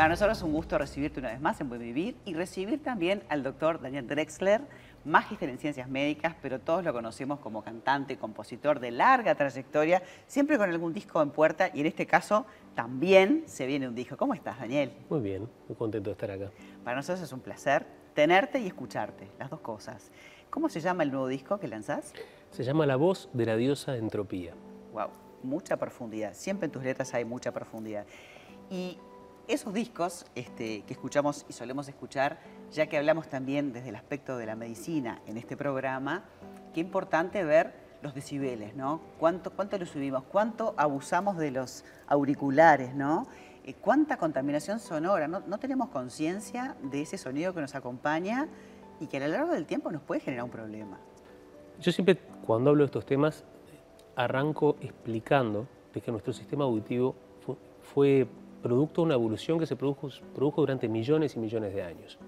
Para nosotros es un gusto recibirte una vez más en Buen Vivir y recibir también al doctor Daniel Drexler, magíster en ciencias médicas, pero todos lo conocemos como cantante, compositor de larga trayectoria, siempre con algún disco en puerta y en este caso también se viene un disco. ¿Cómo estás, Daniel? Muy bien, muy contento de estar acá. Para nosotros es un placer tenerte y escucharte, las dos cosas. ¿Cómo se llama el nuevo disco que lanzás? Se llama La voz de la diosa Entropía. Wow, mucha profundidad. Siempre en tus letras hay mucha profundidad. Y esos discos este, que escuchamos y solemos escuchar, ya que hablamos también desde el aspecto de la medicina en este programa, qué importante ver los decibeles, ¿no? ¿Cuánto, cuánto lo subimos? ¿Cuánto abusamos de los auriculares, ¿no? Eh, ¿Cuánta contaminación sonora? No, no tenemos conciencia de ese sonido que nos acompaña y que a lo largo del tiempo nos puede generar un problema. Yo siempre, cuando hablo de estos temas, arranco explicando de que nuestro sistema auditivo fue producto de una evolución que se produjo, durante millones y millones de años.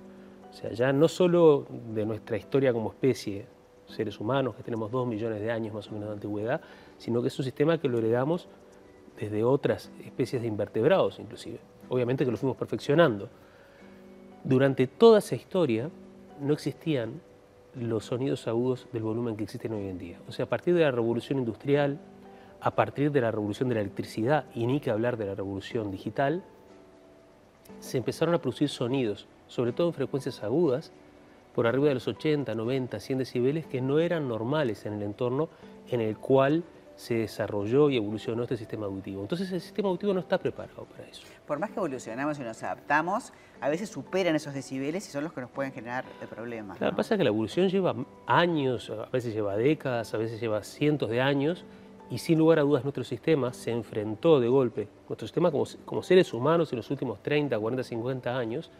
O sea, ya no solo de nuestra historia como especie, seres humanos, que tenemos dos millones de años más o menos de antigüedad, sino que es un sistema que lo heredamos desde otras especies de invertebrados inclusive. Obviamente que lo fuimos perfeccionando. Durante toda esa historia no existían los sonidos agudos del volumen que existen hoy en día. O sea, a partir de la revolución industrial, a partir de la revolución de la electricidad, y ni que hablar de la revolución digital, se empezaron a producir sonidos, sobre todo en frecuencias agudas, por arriba de los 80, 90, 100 decibeles, que no eran normales en el entorno en el cual se desarrolló y evolucionó este sistema auditivo. Entonces el sistema auditivo no está preparado para eso. Por más que evolucionamos y nos adaptamos, a veces superan esos decibeles y son los que nos pueden generar el problema. Lo que pasa es que la evolución lleva años, a veces lleva décadas, a veces lleva cientos de años, y sin lugar a dudas nuestro sistema se enfrentó de golpe, nuestro sistema como, como seres humanos en los últimos 30, 40, 50 años,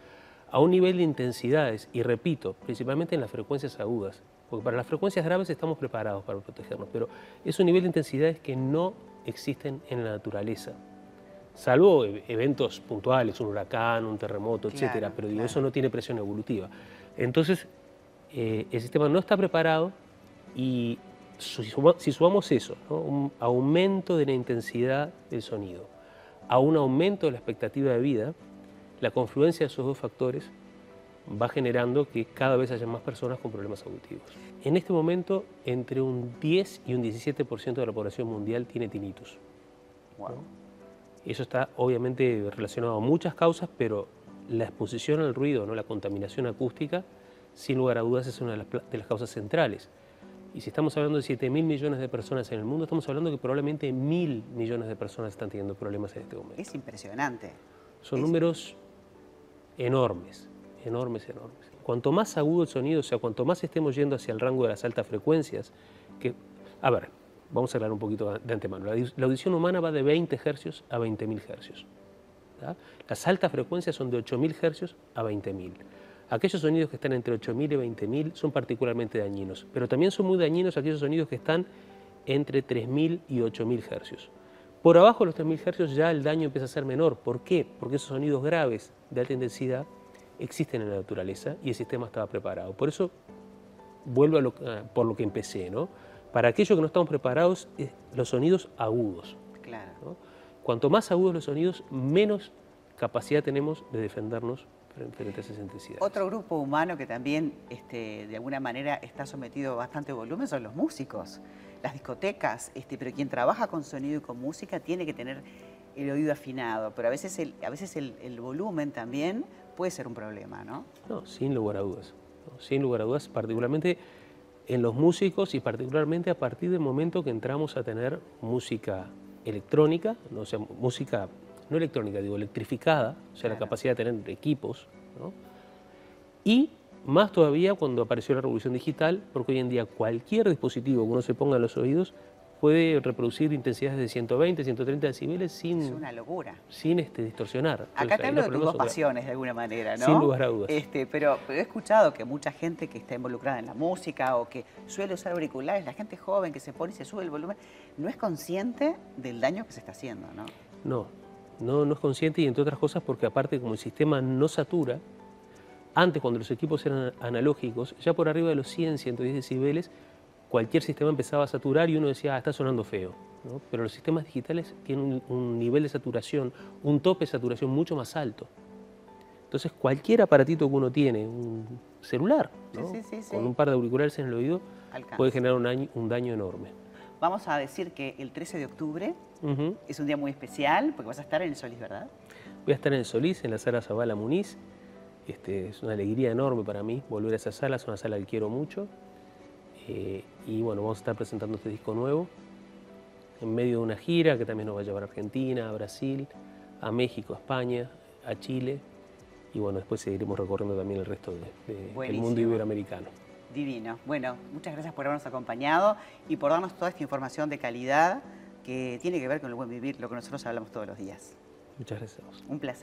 a un nivel de intensidades, y repito, principalmente en las frecuencias agudas, porque para las frecuencias graves estamos preparados para protegernos, pero es un nivel de intensidades que no existen en la naturaleza. Salvo e-, eventos puntuales, un huracán, un terremoto, etcétera, pero digo, eso no tiene presión evolutiva. Entonces, eh, el sistema no está preparado y si sumamos eso, un aumento de la intensidad del sonido, a un aumento de la expectativa de vida, la confluencia de esos dos factores va generando que cada vez haya más personas con problemas auditivos. En este momento, entre un 10 y un 17% de la población mundial tiene tinnitus. Eso está obviamente relacionado a muchas causas, pero la exposición al ruido, ¿no? la contaminación acústica, sin lugar a dudas es una de las, de las causas centrales. Y si estamos hablando de 7 mil millones de personas en el mundo, estamos hablando que probablemente mil millones de personas están teniendo problemas en este momento. Es impresionante. Son números enormes enormes, enormes. Cuanto más agudo el sonido, o sea, cuanto más estemos yendo hacia el rango de las altas frecuencias, que, a ver, vamos a hablar un poquito de antemano. La, audición humana va de 20 hercios a 20.000 hercios. Las altas frecuencias son de 8.000 hercios a 20.000. Aquellos sonidos que están entre 8.000 y 20.000 son particularmente dañinos, pero también son muy dañinos aquellos sonidos que están entre 3.000 y 8.000 hercios. Por abajo de los 3.000 hercios ya el daño empieza a ser menor. ¿Por qué? Porque esos sonidos graves de alta intensidad existen en la naturaleza y el sistema estaba preparado. Por eso vuelvo a lo, por lo que empecé, ¿no? Para aquellos que no estamos preparados, los sonidos agudos. Claro. Cuanto más agudos los sonidos, menos capacidad tenemos de defendernos frente a esas. Otro grupo humano que también este, de alguna manera está sometido a bastante volumen son los músicos, las discotecas, este, pero quien trabaja con sonido y con música tiene que tener el oído afinado, pero a veces el, a veces el volumen también puede ser un problema, ¿no? No, sin lugar a dudas. sin lugar a dudas, particularmente en los músicos y particularmente a partir del momento que entramos a tener música electrónica, ¿no? o sea, música no electrónica, digo electrificada, o sea, la capacidad de tener equipos, ¿no? y más todavía cuando apareció la revolución digital, porque hoy en día cualquier dispositivo que uno se ponga en los oídos puede reproducir intensidades de 120, 130 decibeles sin... Es una locura. Sin este, distorsionar. Acá te hablo de tus dos pasiones de alguna manera, ¿no? Sin lugar a dudas. Este, pero, he escuchado que mucha gente que está involucrada en la música o que suele usar auriculares, la gente joven que se pone y se sube el volumen, no es consciente del daño que se está haciendo, ¿no? No, no, no es consciente y entre otras cosas porque aparte como el sistema no satura, antes cuando los equipos eran analógicos, ya por arriba de los 100, 110 decibeles, cualquier sistema empezaba a saturar y uno decía, ah, está sonando feo. Pero los sistemas digitales tienen un, nivel de saturación, un tope de saturación mucho más alto. Entonces cualquier aparatito que uno tiene, un celular, Sí, ¿no? sí, sí, sí. con un par de auriculares en el oído, Alcanza. puede generar un daño enorme. Vamos a decir que el 13 de octubre es un día muy especial porque vas a estar en el Solís, ¿verdad? Voy a estar en el Solís, en la sala Zabala Muniz. Este, es una alegría enorme para mí volver a esa sala, es una sala que quiero mucho. Eh, y bueno, vamos a estar presentando este disco nuevo en medio de una gira que también nos va a llevar a Argentina, a Brasil, a México, a España, a Chile. Y bueno, después seguiremos recorriendo también el resto de- de- del mundo iberoamericano. Divino. Bueno, muchas gracias por habernos acompañado y por darnos toda esta información de calidad que tiene que ver con el buen vivir, lo que nosotros hablamos todos los días. Muchas gracias. Un placer.